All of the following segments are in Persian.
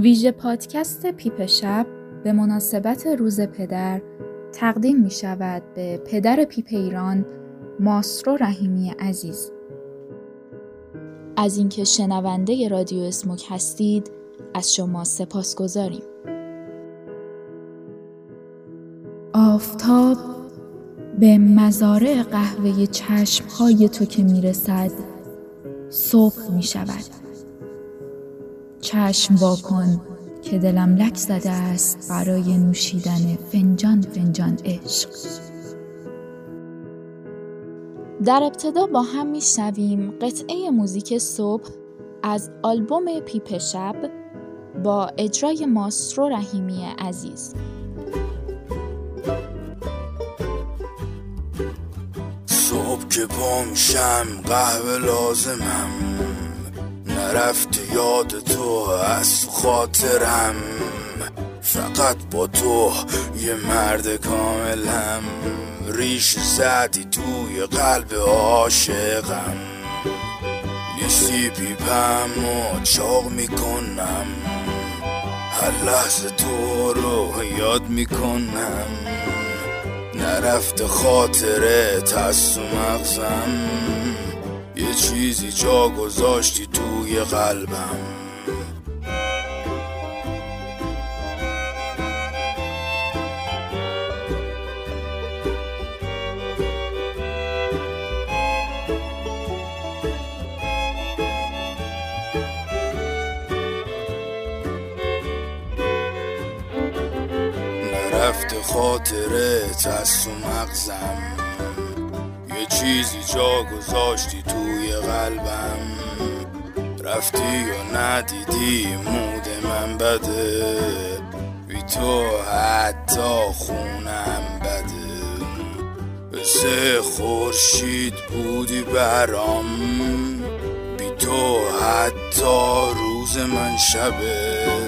ویژه پادکست پیپ شب به مناسبت روز پدر تقدیم می شود به پدر پیپ ایران ماسترو رحیمی عزیز. از اینکه شنونده رادیو اسموک هستید از شما سپاس گذاریم. آفتاب به مزارع قهوه چشمهای تو که می‌رسد صبح می شود. چشم واکن که دلم لک زده است برای نوشیدن فنجان فنجان عشق. در ابتدا با هم میشنویم قطعه موزیک صبح از آلبوم پیپ شب با اجرای ماسترو رحیمی عزیز. صبح که شم قهوه لازمم. نرفت یاد تو از خاطرم. فقط با تو یه مرد کاملم. ریش زدی توی قلب عاشقم. نیستی پیپم و چاق می‌کنم. هر لحظه تو رو یاد می‌کنم. نرفته خاطره تست و مغزم. یه چیزی جا گذاشتی توی قلبم. رفته خاطره و مغزم. چیزی جا گذاشتی توی قلبم. رفتی و ندیدی مود من بده. بی تو حتی خونم بده. مثل خورشید بودی برام. بی تو حتی روز من شبه.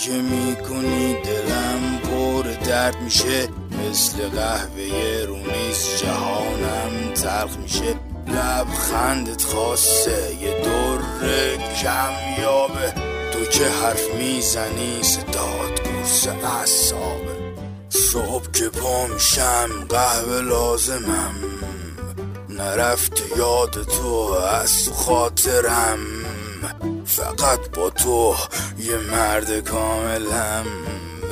که می‌کنی دلم پر درد میشه. مثل قهوه رومیز جهانم تلخ میشه. لبخندت خواسته یه دور کم یابه تو که حرف می‌زنی صداد گورس اصابه صبح که پا میشم قهوه لازمم. نرفت یاد تو از خاطرم. فقط با تو یه مرد کاملم.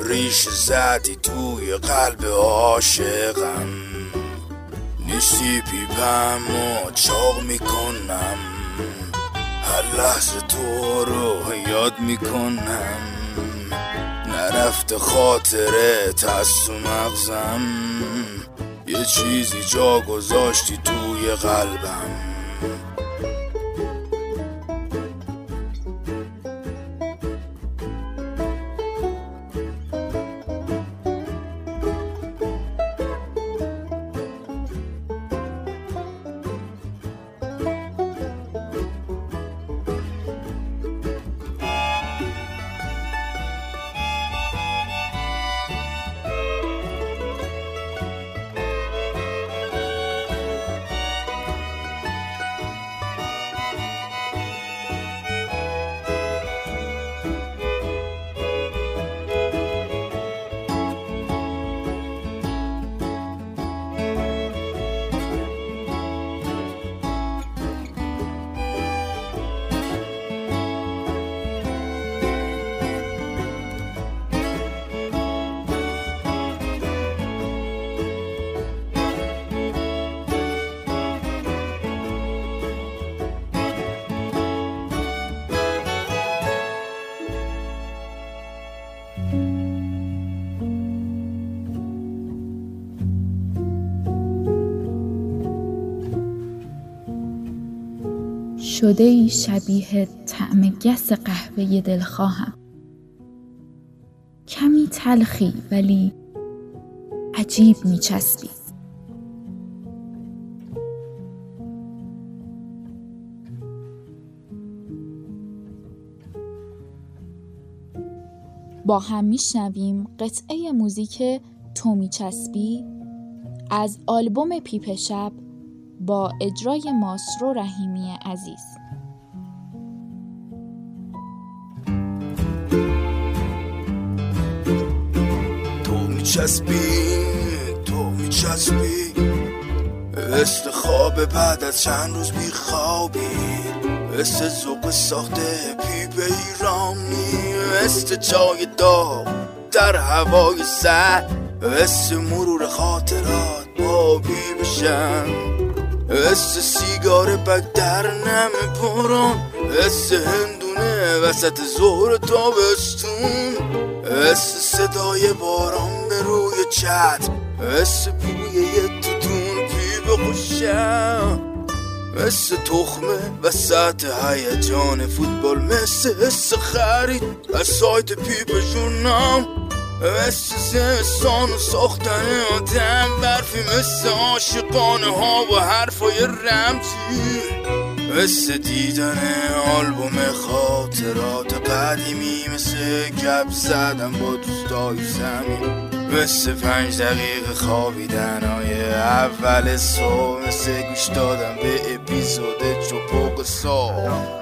ریش زدی توی قلب عاشقم. نیستی پیپم و چاق می‌کنم. هر لحظه تو رو یاد می‌کنم. نرفت خاطره تست و مغزم. یه چیزی جا گذاشتی توی قلبم. شده ای شبیه طعم گس قهوه دلخواهم. کمی تلخی ولی عجیب میچسبی. با هم میشنویم قطعه موزیک تو میچسبی از آلبوم پیپ شب با اجرای ماسرو رحیمی عزیز. تو میچسبی تو میچسبی مثل خواب بعد از چند روز بیخوابی. مثل زوق ساخته پیپ ایرانی مثل چای داغ در هوای سر مثل مرور خاطرات با بی مثل سیگار بگ در نم باران مثل هندونه وسط ظهر تابستون. مثل صدای باران به روی چت مثل بوی یه توتون پی بخوشم مثل تخمه وسط هیجان فوتبال. مثل حس خرید. از سایت پیپ جونام مثل زمستان و ساختن آدم برفی مثل عاشقانه ها و حرفای رمزی مثل دیدن آلبوم خاطرات قدیمی مثل گپ زدن با دوستای زمین مثل پنج دقیقه خوابیدن های اول صبح مثل گوش دادم به اپیزود چپوق صبح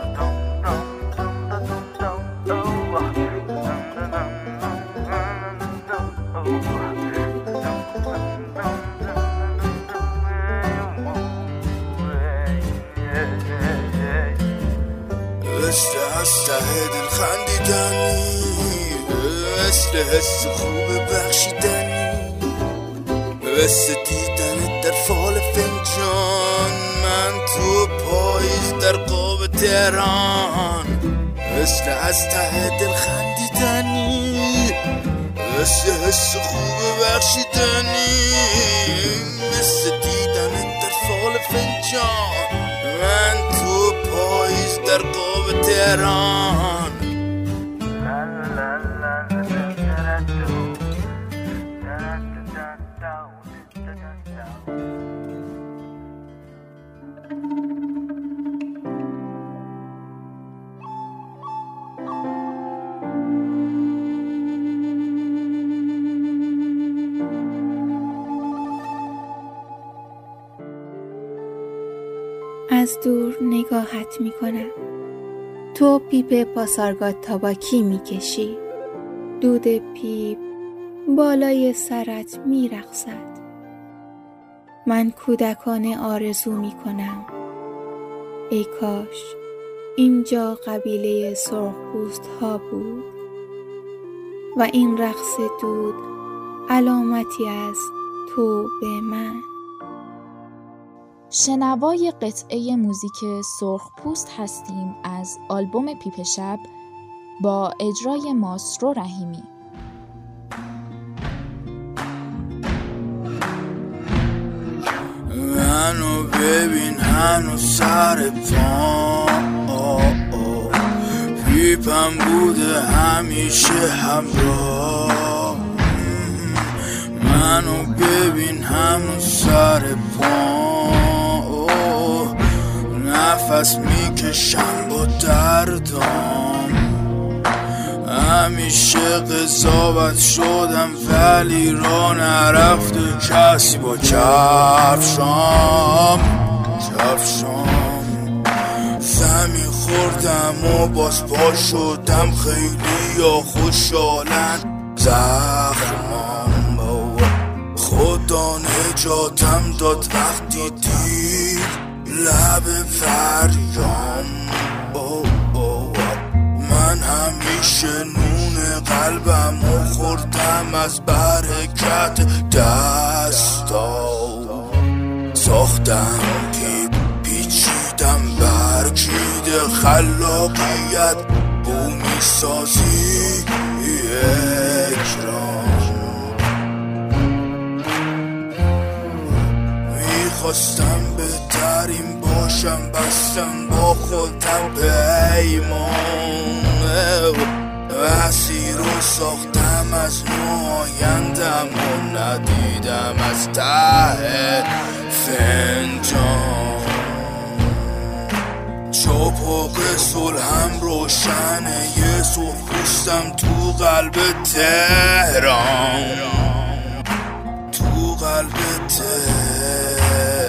ته دل خندیدنی مثل حس خوب بخشیدنی. مثل دیدن در فال فنجان. من تو پاییز در قاب تهران. مثل از ته دل خندیدنی مثل حس خوب بخشیدنی. مثل دیدن در فال فنجان. من تو پاییز در قاب تهران از دور نگاهت می کنم تو پیپ پاسارگاد تاباکی می کشی دود پیپ بالای سرت می رقصد. من کودکانه آرزو می کنم ای کاش اینجا قبیله سرخپوست ها بود و این رقص دود علامتی از تو به من. شنوای قطعه موزیک سرخپوست هستیم از آلبوم پیپ شب با اجرای ماسرو رحیمی. منو ببین هنو سر پیپم بوده همیشه همراه. منو ببین هنو سر پام نفس می‌کشم با دردام. همیشه قضاوت شدم ولی را نرفته کسی با کفشام. کفشام. زمین خوردم و باز پا شدم خیلی یا خوشحالن. زخمام خدا نجاتم داد وقتی دید. لب فریام من همیشه نون قلبم و خوردم از برکت دستا. ساختم پی پیچیدم برکیده خلاقیت. بومی سازی اکرام. می‌خواستم بهترین چشماشم بستم با خودم پیمان اسیر رو ساختم از نو آیندم و ندیدم از ته فنجان. چپاق سلهم روشن یه سرخوستم تو قلب تهران. تو قلب تهران.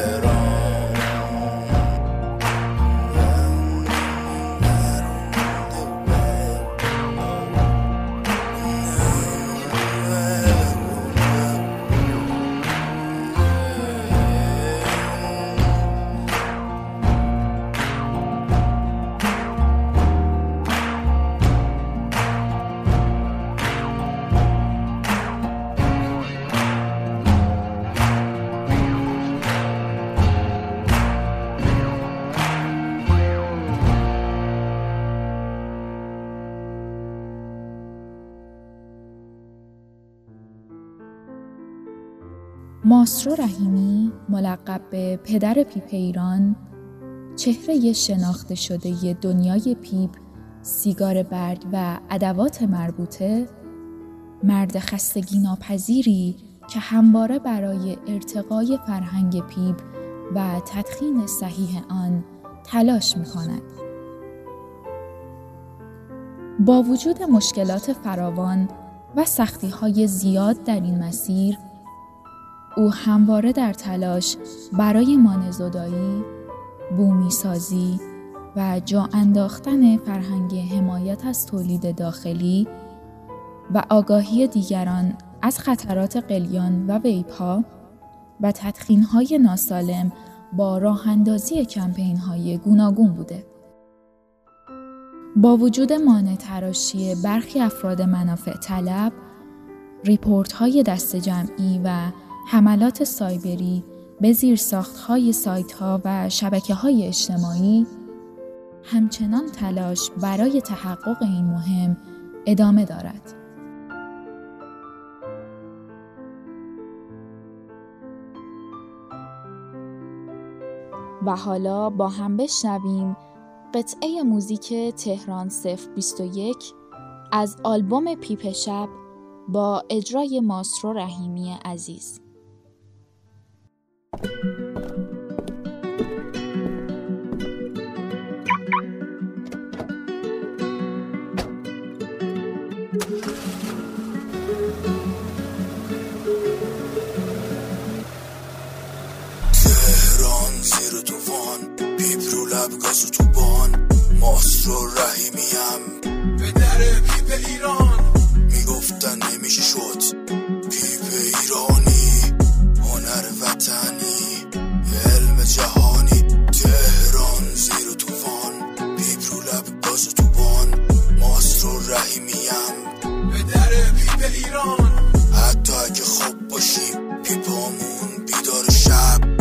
ماسترو رحیمی ملقب به پدر پیپ ایران چهره شناخته شده دنیای پیپ، سیگار برگ و ادوات مربوطه مرد خستگی ناپذیری که همواره برای ارتقای فرهنگ پیپ و تدخین صحیح آن تلاش می کند. با وجود مشکلات فراوان و سختی های زیاد در این مسیر او همواره در تلاش برای مانزدایی، بومی سازی و جا انداختن فرهنگ حمایت از تولید داخلی و آگاهی دیگران از خطرات قلیان و ویپا و تدخین های ناسالم با راه اندازی کمپین های گوناگون بوده. با وجود مانع تراشی برخی افراد منافع طلب، ریپورت های دست جمعی و حملات سایبری به زیر های سایت ها و شبکه های اجتماعی همچنان تلاش برای تحقق این مهم ادامه دارد. و حالا با هم بشنویم قطعه موزیک تهران 021 از آلبوم پیپ شب با اجرای ماسترو رحیمی عزیز. ایران. حتی اگه خوب باشیم پیپامون بیدار شب.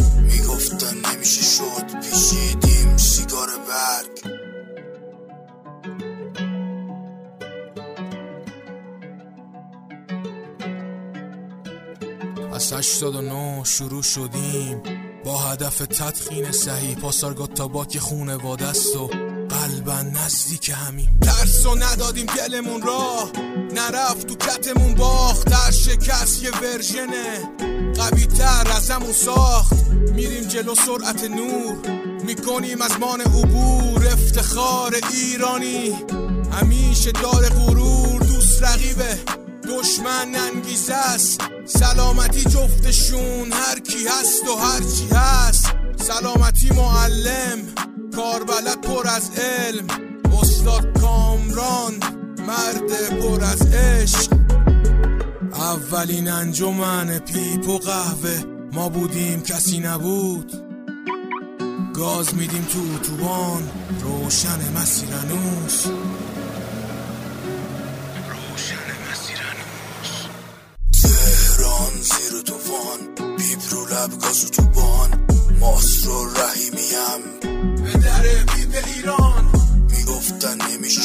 گفتن نمیشه شد. پیشیدیم سیگار برگ. از 89 شروع شدیم. با هدف تدخین صحیح. پاسارگاه تا باک خونه وادست و قلبا نزدیک همین. ترس و ندادیم دلمون را. نرفت تو کتمون باخت. در شکست یه ورژنه. قوی تر از همون ساخت. میریم جلو سرعت نور. می‌کنیم از مان عبور. افتخار ایرانی. همیشه دار غرور. دوست رقیبه. دشمن انگیزه است. سلامتی جفتشون. هر کی هست و هر چی هست. سلامتی معلم. کار بلد پر از علم. استاد کامران مرد پر از عشق. اولین انجمن پیپ و قهوه. ما بودیم کسی نبود. گاز میدیم تو اتوبان. روشن مسیرنوس روشن مسیرنوس تهران زیر توفان. پیپ رو لب گاز اتوبان ماسترو رحیمیم. به در پیپ ایران. می‌گفتن نمیشه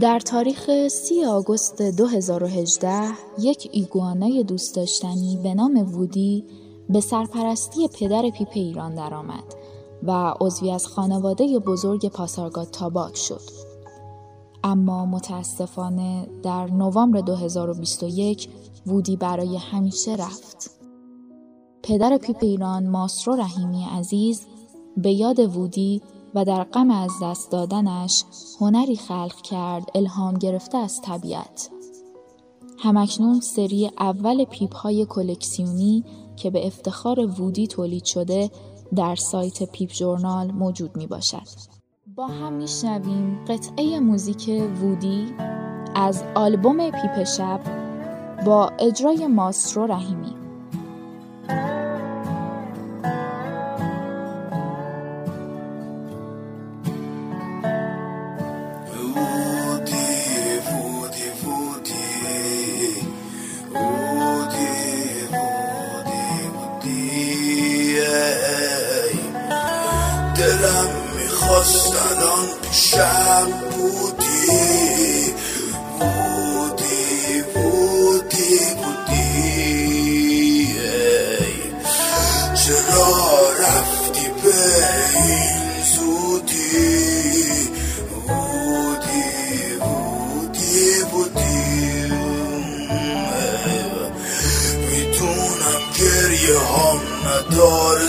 در تاریخ 30 آگوست 2018 یک ایگوانای دوست داشتنی به نام وودی به سرپرستی پدر پیپ ایران درآمد و عضوی از خانواده بزرگ پاسارگاد تاباک شد. اما متاسفانه در نوامبر 2021 وودی برای همیشه رفت. پدر پیپ ایران ماسترو رحیمی عزیز به یاد وودی و در غم از دست دادنش هنری خلق کرد الهام گرفته از طبیعت. همکنون سری اول پیپ های کلکسیونی که به افتخار وودی تولید شده در سایت پیپ جورنال موجود می باشد. با هم می شنویم قطعه موزیک وودی از آلبوم پیپ شب با اجرای ماسترو رحیمی. داستانان شب بودی بودی بودی بودی. چرا رفتی به این زودی؟ بودی بودی بودی. می‌دونم گریه هم نداره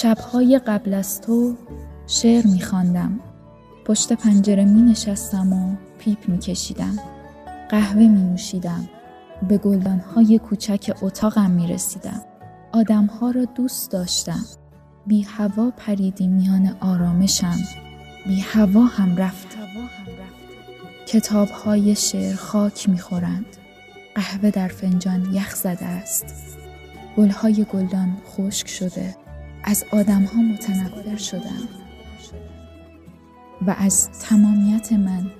شبهای قبل از تو شعر میخواندم پشت پنجره می نشستم و پیپ می کشیدم قهوه می نوشیدم به گلدانهای کوچک اتاقم می رسیدم. آدمها را دوست داشتم. بی هوا پریدی میان آرامشم. بی هوا هم رفتم. کتاب های شعر خاک می‌خورند. قهوه در فنجان یخ زده است. گلهای گلدان خشک شده. از آدمها متنفر شدم. و از تمامیت من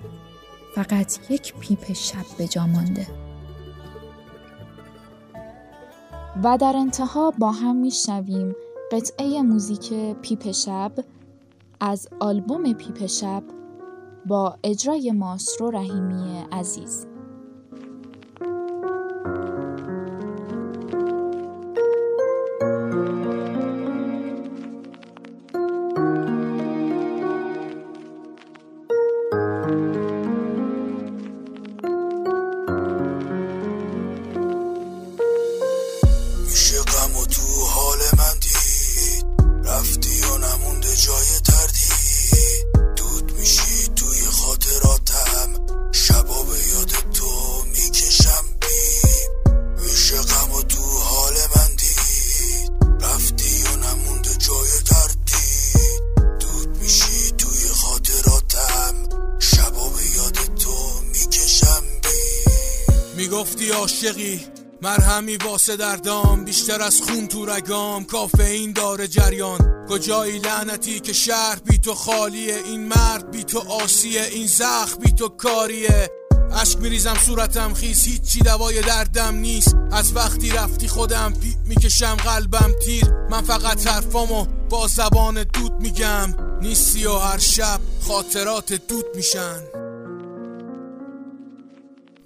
فقط یک پیپ شب به جا مانده. و در انتها با هم میشنویم قطعه موزیک پیپ شب از آلبوم پیپ شب با اجرای ماسترو رحیمی عزیز عاشقی مرهمی واسه دردام بیشتر از خون تو رگام این داره جریان. کجایی لعنتی که شهر بی تو خالیه این مرد بی تو آسیه این زخ بی تو کاریه. اشک میریزم صورتم خیز هیچی دوای دردم نیست. از وقتی رفتی خودم پیپ می‌کشم قلبم تیر. من فقط حرفامو با زبان دود میگم. نیستی و هر شب خاطرات دود میشن.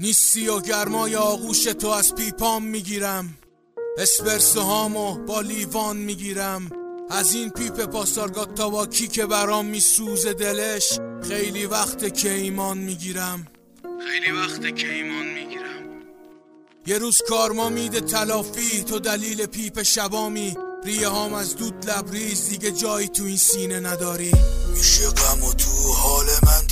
نیستی و گرمای آغوش تو از پیپام می‌گیرم. اسپرسو هامو با لیوان می‌گیرم. از این پیپ پاسارگات پاسارگاد کی که برام میسوزه دلش. خیلی وقت که ایمان می‌گیرم. خیلی وقت که ایمان می‌گیرم. یه روز کارما میده تلافی تو دلیل پیپ شبامی. ریه هام از دود لبریز دیگه جایی تو این سینه نداری. میشه غم و تو حال من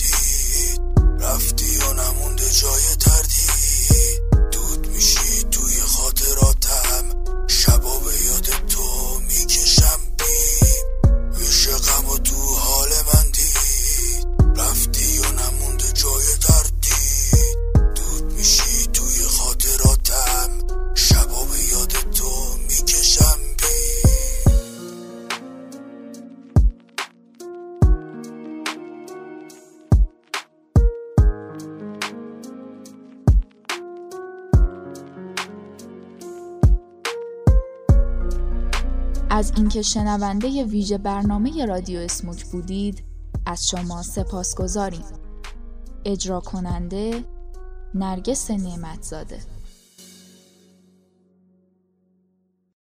اینکه شنونده ویژه برنامه رادیو اسموک بودید از شما سپاسگزاریم. اجرا کننده نرگس نعمتزاده